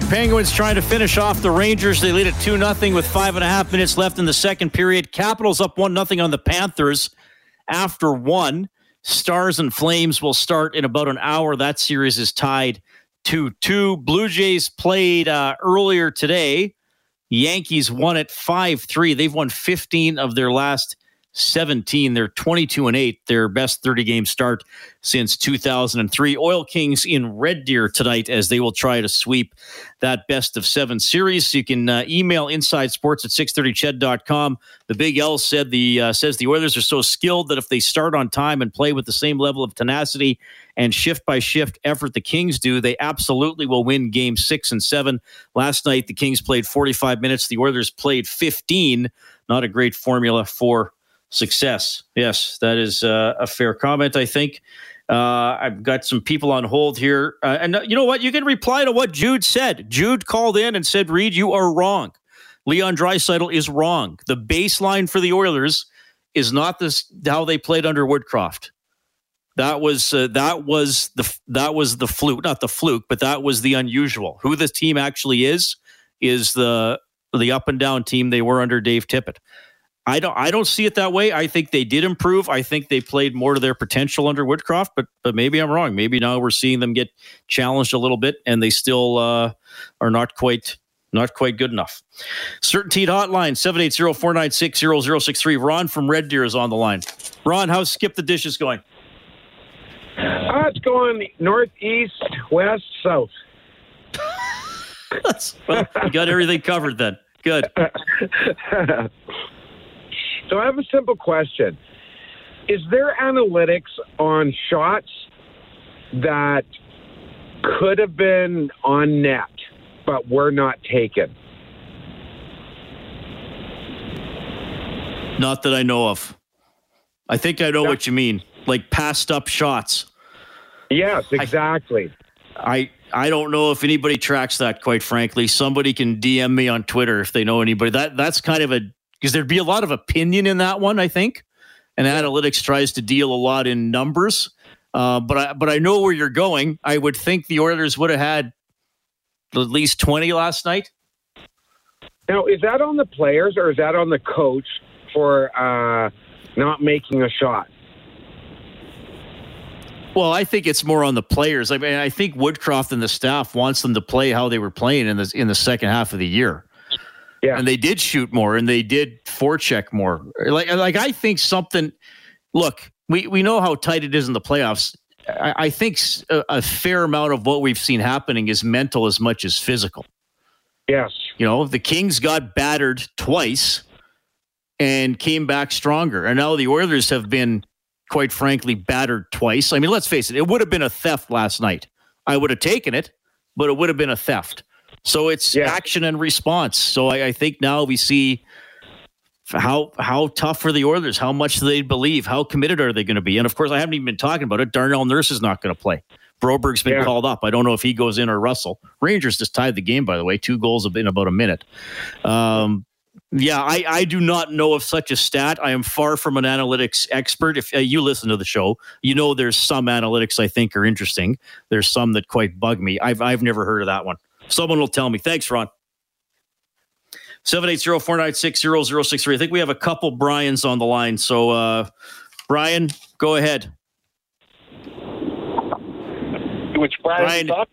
Right, Penguins trying to finish off the Rangers. They lead at 2 0 with five and a half minutes left in the second period. Capitals up 1 0 on the Panthers after one. Stars and Flames will start in about an hour. That series is tied 2 2. Blue Jays played uh, earlier today. Yankees won at 5 3. They've won 15 of their last 17. They're 22 and 8, their best 30 game start since 2003. Oil Kings in Red Deer tonight as they will try to sweep that best of seven series. You can uh, email inside sports at 630ched.com. The Big L said the uh, says the Oilers are so skilled that if they start on time and play with the same level of tenacity and shift by shift effort the Kings do, they absolutely will win game six and seven. Last night, the Kings played 45 minutes. The Oilers played 15. Not a great formula for success. Yes, that is uh, a fair comment, I think. Uh, I've got some people on hold here. Uh, and uh, you know what? You can reply to what Jude said. Jude called in and said, Reed, you are wrong. Leon Draisaitl is wrong. The baseline for the Oilers is not this how they played under Woodcroft. That was uh, that was the that was the fluke, not the fluke, but that was the unusual. Who this team actually is is the the up and down team they were under Dave Tippett. I don't I don't see it that way. I think they did improve. I think they played more to their potential under Woodcroft, but but maybe I'm wrong. Maybe now we're seeing them get challenged a little bit and they still uh, are not quite not quite good enough. Certainty hotline 780-496-0063. Ron from Red Deer is on the line. Ron, how's Skip the Dishes going? Uh, it's going northeast, west, south. well, you got everything covered then. Good. So I have a simple question. Is there analytics on shots that could have been on net but were not taken? Not that I know of. I think I know what you mean. Like passed up shots. Yes, exactly. I I don't know if anybody tracks that quite frankly. Somebody can DM me on Twitter if they know anybody. That that's kind of a because there'd be a lot of opinion in that one, I think. And analytics tries to deal a lot in numbers. Uh, but I but I know where you're going. I would think the Oilers would have had at least 20 last night. Now, is that on the players or is that on the coach for uh, not making a shot? Well, I think it's more on the players. I mean, I think Woodcroft and the staff wants them to play how they were playing in the in the second half of the year. Yeah. And they did shoot more and they did forecheck more. Like like I think something look, we, we know how tight it is in the playoffs. I, I think a, a fair amount of what we've seen happening is mental as much as physical. Yes. You know, the Kings got battered twice and came back stronger. And now the Oilers have been, quite frankly, battered twice. I mean, let's face it, it would have been a theft last night. I would have taken it, but it would have been a theft. So it's Yeah. action and response. So I, I think now we see how how tough are the Oilers? How much do they believe? How committed are they going to be? And of course, I haven't even been talking about it. Darnell Nurse is not going to play. Broberg's been Yeah. called up. I don't know if he goes in or Russell. Rangers just tied the game, by the way. Two goals in about a minute. Um, yeah, I, I do not know of such a stat. I am far from an analytics expert. If uh, you listen to the show, you know there's some analytics I think are interesting. There's some that quite bug me. I've I've never heard of that one. Someone will tell me. Thanks, Ron. 780-496-0063. I think we have a couple Brian's on the line. So uh, Brian, go ahead. Which Brian, Brian.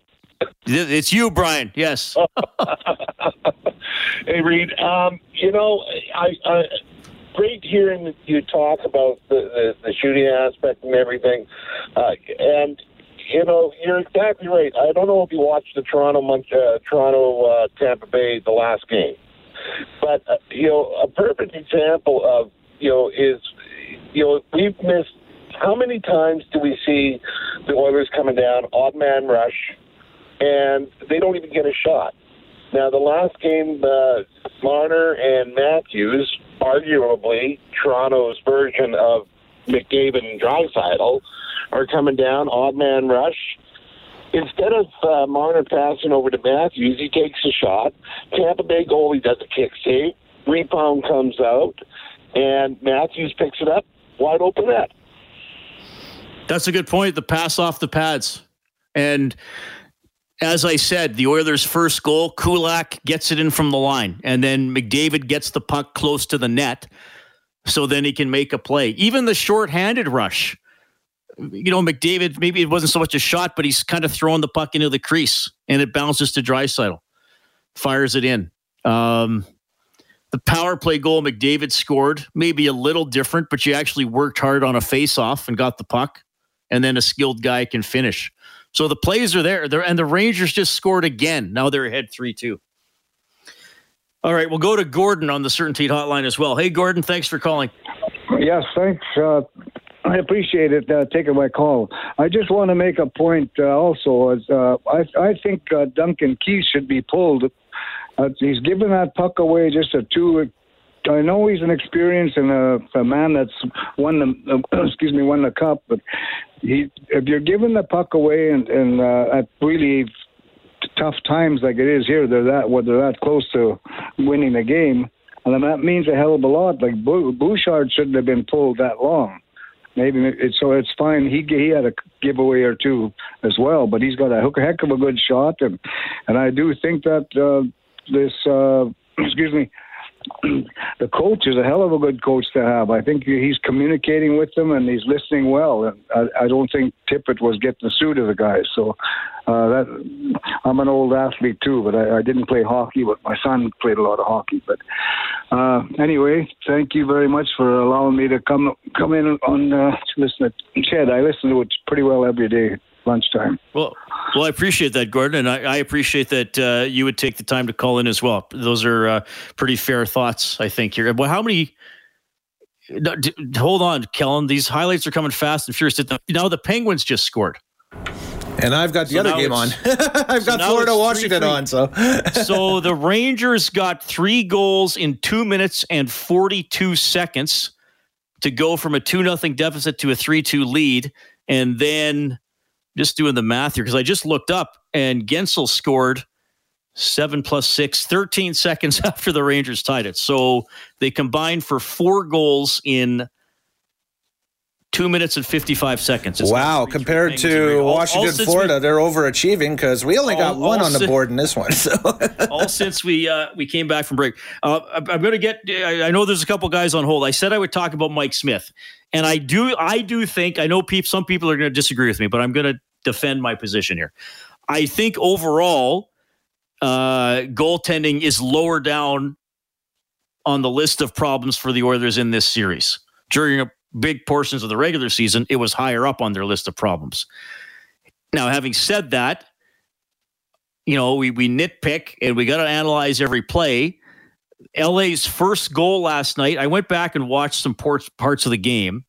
It's you, Brian. Yes. hey Reed, um, you know, I, I great hearing you talk about the, the, the shooting aspect and everything, uh, and you know, you're exactly right. I don't know if you watched the Toronto uh, Toronto uh, Tampa Bay the last game, but uh, you know, a perfect example of you know is you know we've missed. How many times do we see the Oilers coming down, odd man rush, and they don't even get a shot? Now, the last game, uh, Marner and Matthews, arguably Toronto's version of McDavid and Draisaitl, are coming down, odd man rush. Instead of uh, Marner passing over to Matthews, he takes a shot. Tampa Bay goalie does a kick save. Rebound comes out, and Matthews picks it up. Wide open net. That's a good point. The pass off the pads. And as I said, the Oilers' first goal, Kulak gets it in from the line, and then McDavid gets the puck close to the net, so then he can make a play. Even the shorthanded rush, you know, McDavid maybe it wasn't so much a shot, but he's kind of throwing the puck into the crease, and it bounces to Draisaitl, fires it in. Um, the power play goal McDavid scored, maybe a little different, but you actually worked hard on a face-off and got the puck, and then a skilled guy can finish. So the plays are there. There and the Rangers just scored again. Now they're ahead 3-2. All right, we'll go to Gordon on the Certainty Hotline as well. Hey, Gordon, thanks for calling. Yes, thanks. Uh, I appreciate it uh, taking my call. I just want to make a point uh, also. Uh, I, I think uh, Duncan Keith should be pulled. Uh, he's given that puck away just a two. I know he's an experienced and a, a man that's won the excuse me won the cup, but he if you're giving the puck away and, and uh, at really tough times like it is here, they're that well, they're that close to winning the game, and that means a hell of a lot. Like Bouchard shouldn't have been pulled that long. Maybe it, so it's fine. He he had a giveaway or two as well, but he's got a hook, heck of a good shot, and and I do think that uh, this uh, excuse me the coach is a hell of a good coach to have. I think he's communicating with them and he's listening well. And I, I don't think Tippett was getting the suit of the guys. So uh, that I'm an old athlete too, but I, I didn't play hockey. But my son played a lot of hockey. But uh, anyway, thank you very much for allowing me to come come in on uh, to listen to Ched. I listen to it pretty well every day lunchtime. Well, well, I appreciate that, Gordon, and I, I appreciate that uh, you would take the time to call in as well. Those are uh, pretty fair thoughts, I think. Here, well, how many? hold on, Kellen. These highlights are coming fast and furious. Now the Penguins just scored. And I've got the so other game on. I've so got Florida Washington on. So So the Rangers got 3 goals in 2 minutes and 42 seconds to go from a 2 nothing deficit to a 3-2 lead and then just doing the math here because I just looked up and Guentzel scored seven plus six, 13 seconds after the Rangers tied it. So they combined for four goals in two minutes and 55 seconds. It's wow. Compared to Washington, all, all Florida, we, they're overachieving because we only got all, one on the board in this one. So. all since we uh, we came back from break. Uh, I'm going to get, I know there's a couple guys on hold. I said I would talk about Mike Smith. And I do, I do think, I know some people are going to disagree with me, but I'm going to defend my position here. I think overall, uh, goaltending is lower down on the list of problems for the Oilers in this series. During big portions of the regular season, it was higher up on their list of problems. Now, having said that, you know, we, we nitpick and we got to analyze every play. LA's first goal last night, I went back and watched some parts of the game.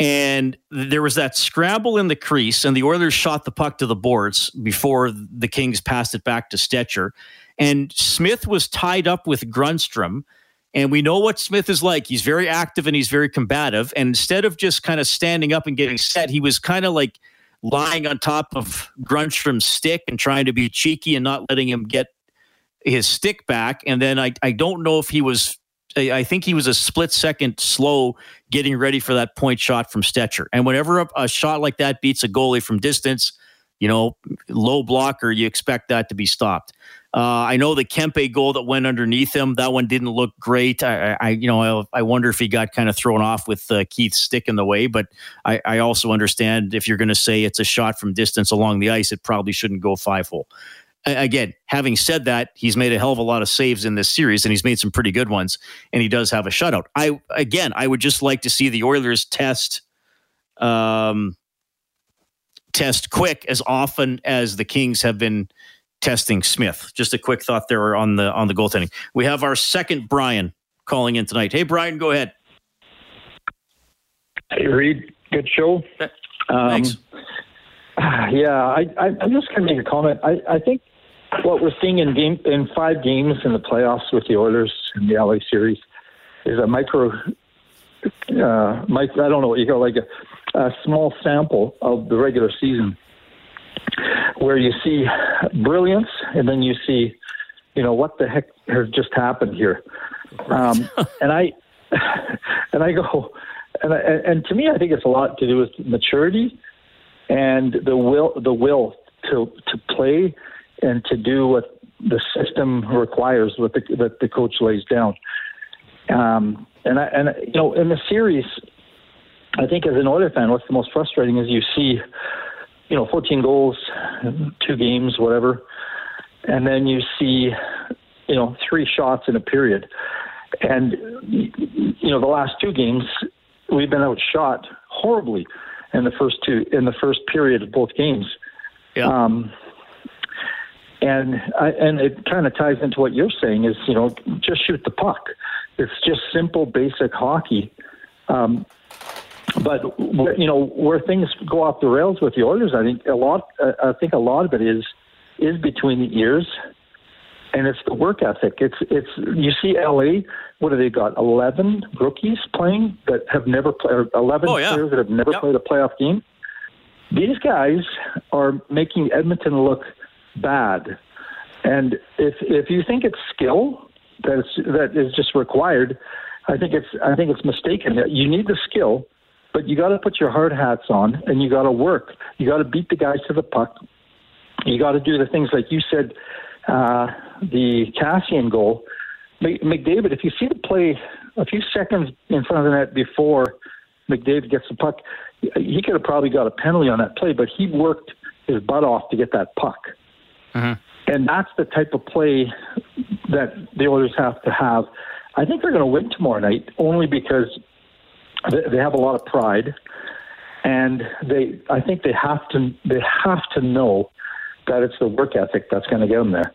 And there was that scramble in the crease, and the Oilers shot the puck to the boards before the Kings passed it back to Stecher. And Smith was tied up with Grundstrom. And we know what Smith is like. He's very active and he's very combative. And instead of just kind of standing up and getting set, he was kind of like lying on top of Grundstrom's stick and trying to be cheeky and not letting him get his stick back. And then I, I don't know if he was I think he was a split second slow getting ready for that point shot from Stecher. And whenever a, a, shot like that beats a goalie from distance, you know, low blocker, you expect that to be stopped. Uh, I know the Kempe goal that went underneath him. That one didn't look great. I, I you know, I, I, wonder if he got kind of thrown off with uh, Keith's stick in the way. But I, I also understand if you're going to say it's a shot from distance along the ice, it probably shouldn't go five hole again, having said that, he's made a hell of a lot of saves in this series, and he's made some pretty good ones, and he does have a shutout. I again, I would just like to see the Oilers test, um, test quick as often as the Kings have been testing Smith. Just a quick thought there on the on the goaltending. We have our second Brian calling in tonight. Hey, Brian, go ahead. Hey, Reed, good show. Thanks. Um, yeah, I, I, am just going to make a comment. I, I think what we're seeing in game in five games in the playoffs with the Oilers in the LA series is a micro, uh, micro I don't know what you call like a, a small sample of the regular season, where you see brilliance and then you see, you know, what the heck has just happened here, um, and I and I go, and I, and to me, I think it's a lot to do with maturity and the will the will to to play and to do what the system requires, what the, that the coach lays down. Um, and I, and you know, in the series, I think as an Oilers fan, what's the most frustrating is you see, you know, 14 goals, two games, whatever, and then you see, you know, three shots in a period, and you know, the last two games, we've been outshot horribly in the first two in the first period of both games. Yeah. Um, and I, and it kind of ties into what you're saying is you know just shoot the puck. It's just simple, basic hockey. Um, but you know where things go off the rails with the Oilers, I think a lot. I think a lot of it is is between the ears, and it's the work ethic. It's it's you see LA. What have they got? Eleven rookies playing that have never played. Eleven oh, yeah. players that have never yep. played a playoff game. These guys are making Edmonton look bad. And if if you think it's skill that is, that is just required, I think it's I think it's mistaken. You need the skill, but you got to put your hard hats on and you got to work. You got to beat the guys to the puck. You got to do the things like you said, uh, the Kassian goal. McDavid, if you see the play a few seconds in front of the net before McDavid gets the puck, he could have probably got a penalty on that play, but he worked his butt off to get that puck. Mm-hmm. And that's the type of play that the Oilers have to have. I think they're going to win tomorrow night only because they have a lot of pride, and they. I think they have to. They have to know that it's the work ethic that's going to get them there.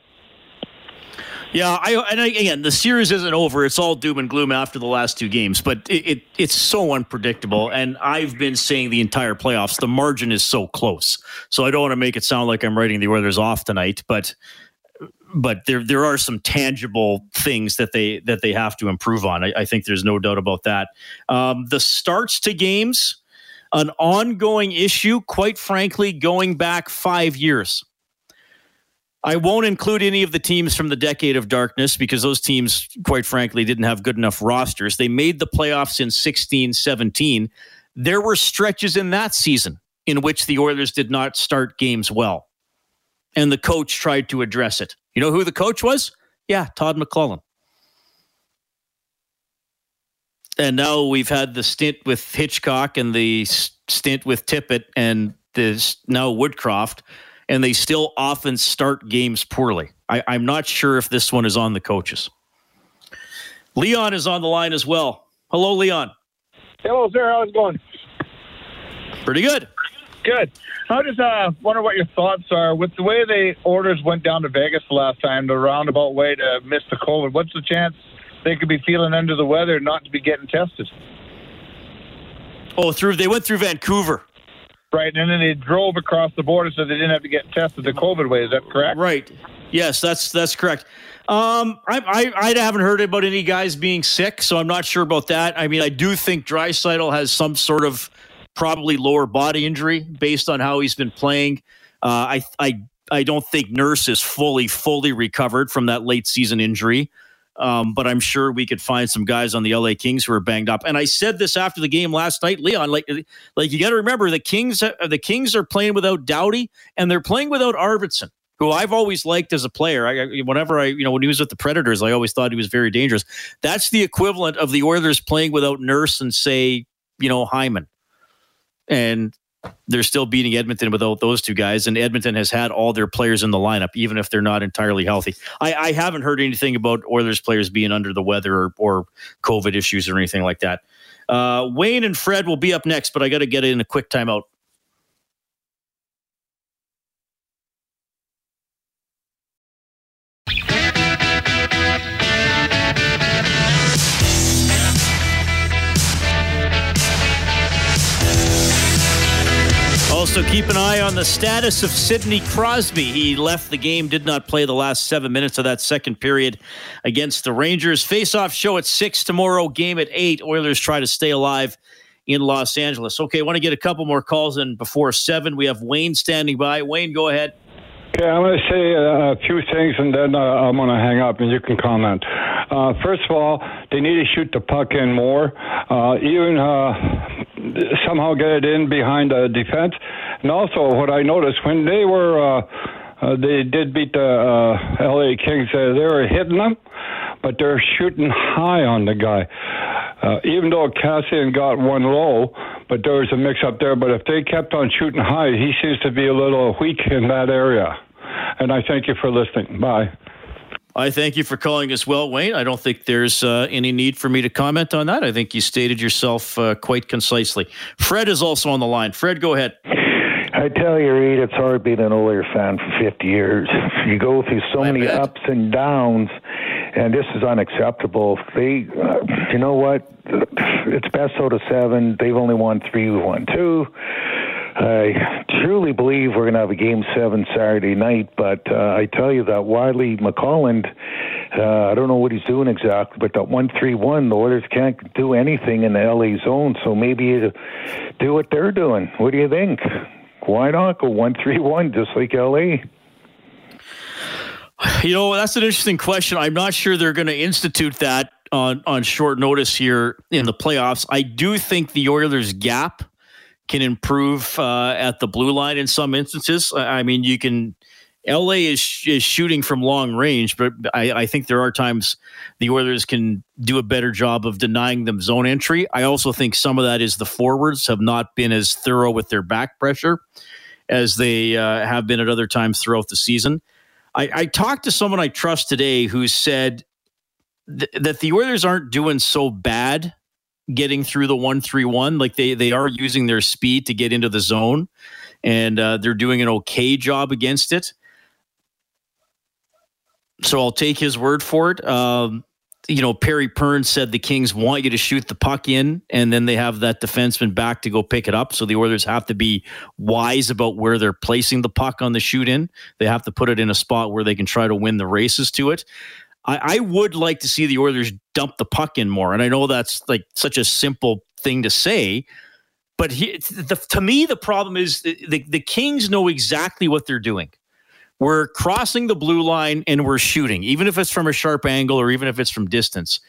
Yeah, I, and again, the series isn't over. It's all doom and gloom after the last two games, but it, it, it's so unpredictable. And I've been saying the entire playoffs, the margin is so close. So I don't want to make it sound like I'm writing the Oilers off tonight, but but there there are some tangible things that they that they have to improve on. I, I think there's no doubt about that. Um, the starts to games, an ongoing issue, quite frankly, going back five years. I won't include any of the teams from the decade of darkness because those teams, quite frankly, didn't have good enough rosters. They made the playoffs in 16 17. There were stretches in that season in which the Oilers did not start games well. And the coach tried to address it. You know who the coach was? Yeah, Todd McLellan. And now we've had the stint with Hitchcock and the stint with Tippett and this now Woodcroft and they still often start games poorly. I, I'm not sure if this one is on the coaches. Leon is on the line as well. Hello, Leon. Hello, sir. How's it going? Pretty good. Good. I just uh, wonder what your thoughts are with the way the orders went down to Vegas last time, the roundabout way to miss the COVID. What's the chance they could be feeling under the weather, not to be getting tested? Oh, through they went through Vancouver right? And then they drove across the border so they didn't have to get tested the COVID way. Is that correct? Right. Yes, that's that's correct. Um, I, I, I haven't heard about any guys being sick, so I'm not sure about that. I mean, I do think Draisaitl has some sort of probably lower body injury based on how he's been playing. Uh, I I I don't think Nurse is fully fully recovered from that late season injury. Um, but I'm sure we could find some guys on the LA Kings who are banged up. And I said this after the game last night, Leon. Like, like you got to remember the Kings. Uh, the Kings are playing without Doughty, and they're playing without Arvidsson, who I've always liked as a player. I, whenever I, you know, when he was with the Predators, I always thought he was very dangerous. That's the equivalent of the Oilers playing without Nurse and say, you know, Hyman. And they're still beating Edmonton without those two guys, and Edmonton has had all their players in the lineup, even if they're not entirely healthy. I, I haven't heard anything about Oilers players being under the weather or, or COVID issues or anything like that. Uh, Wayne and Fred will be up next, but I got to get in a quick timeout. Also, keep an eye on the status of Sidney Crosby. He left the game, did not play the last seven minutes of that second period against the Rangers. Face-off show at six tomorrow. Game at eight. Oilers try to stay alive in Los Angeles. Okay, I want to get a couple more calls in before seven. We have Wayne standing by. Wayne, go ahead. Okay, I'm going to say a few things and then uh, I'm going to hang up and you can comment. Uh, first of all, they need to shoot the puck in more, uh, even uh, somehow get it in behind the defense. And also, what I noticed when they were, uh, uh, they did beat the uh, LA Kings, uh, they were hitting them, but they're shooting high on the guy. Uh, even though Kassian got one low, but there was a mix up there. But if they kept on shooting high, he seems to be a little weak in that area. And I thank you for listening. Bye. I thank you for calling as well, Wayne. I don't think there's uh, any need for me to comment on that. I think you stated yourself uh, quite concisely. Fred is also on the line. Fred, go ahead. I tell you, Reed, it's hard being an Oilers fan for 50 years. You go through so I many bet. ups and downs, and this is unacceptable. They, uh, you know what? It's best out of seven. They've only won three. We won two. I truly believe we're going to have a game seven Saturday night, but uh, I tell you that Wiley McCollum, uh, I don't know what he's doing exactly, but that one three one, the Oilers can't do anything in the LA zone, so maybe do what they're doing. What do you think? Why not go one three one just like LA? You know, that's an interesting question. I'm not sure they're going to institute that on on short notice here in the playoffs. I do think the Oilers' gap can improve uh, at the blue line in some instances. I mean, you can. LA is is shooting from long range, but I, I, think there are times the Oilers can do a better job of denying them zone entry. I also think some of that is the forwards have not been as thorough with their back pressure as they uh, have been at other times throughout the season. I, I talked to someone I trust today who said th- that the Oilers aren't doing so bad getting through the one three one. Like they they are using their speed to get into the zone, and uh, they're doing an okay job against it. So I'll take his word for it. Um, you know, Perry Pearn said the Kings want you to shoot the puck in, and then they have that defenseman back to go pick it up. So the Oilers have to be wise about where they're placing the puck on the shoot in. They have to put it in a spot where they can try to win the races to it. I, I would like to see the Oilers dump the puck in more. And I know that's like such a simple thing to say, but he, the, to me, the problem is the, the, the Kings know exactly what they're doing. We're crossing the blue line and we're shooting, even if it's from a sharp angle or even if it's from distance.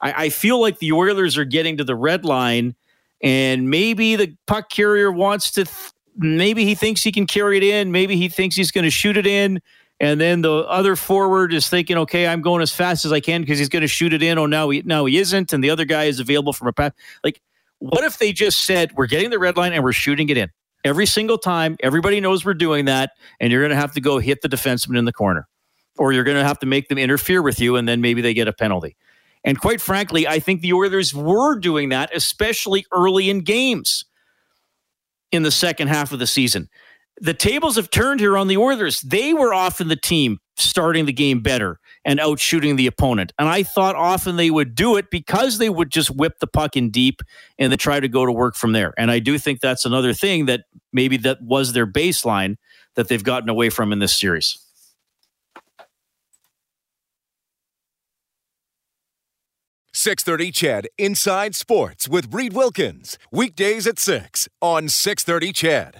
I, I feel like the Oilers are getting to the red line, and maybe the puck carrier wants to. Th- maybe he thinks he can carry it in. Maybe he thinks he's going to shoot it in. And then the other forward is thinking, okay, I'm going as fast as I can because he's going to shoot it in. Oh, now he now he isn't, and the other guy is available from a pass. Like, what if they just said, we're getting the red line and we're shooting it in every single time? Everybody knows we're doing that, and you're going to have to go hit the defenseman in the corner, or you're going to have to make them interfere with you, and then maybe they get a penalty. And quite frankly, I think the Oilers were doing that, especially early in games in the second half of the season the tables have turned here on the Oilers. They were often the team starting the game better and out shooting the opponent. And I thought often they would do it because they would just whip the puck in deep and then try to go to work from there. And I do think that's another thing that maybe that was their baseline that they've gotten away from in this series. Six thirty, CHED. Inside Sports with Reed Wilkins weekdays at six on six thirty, CHED.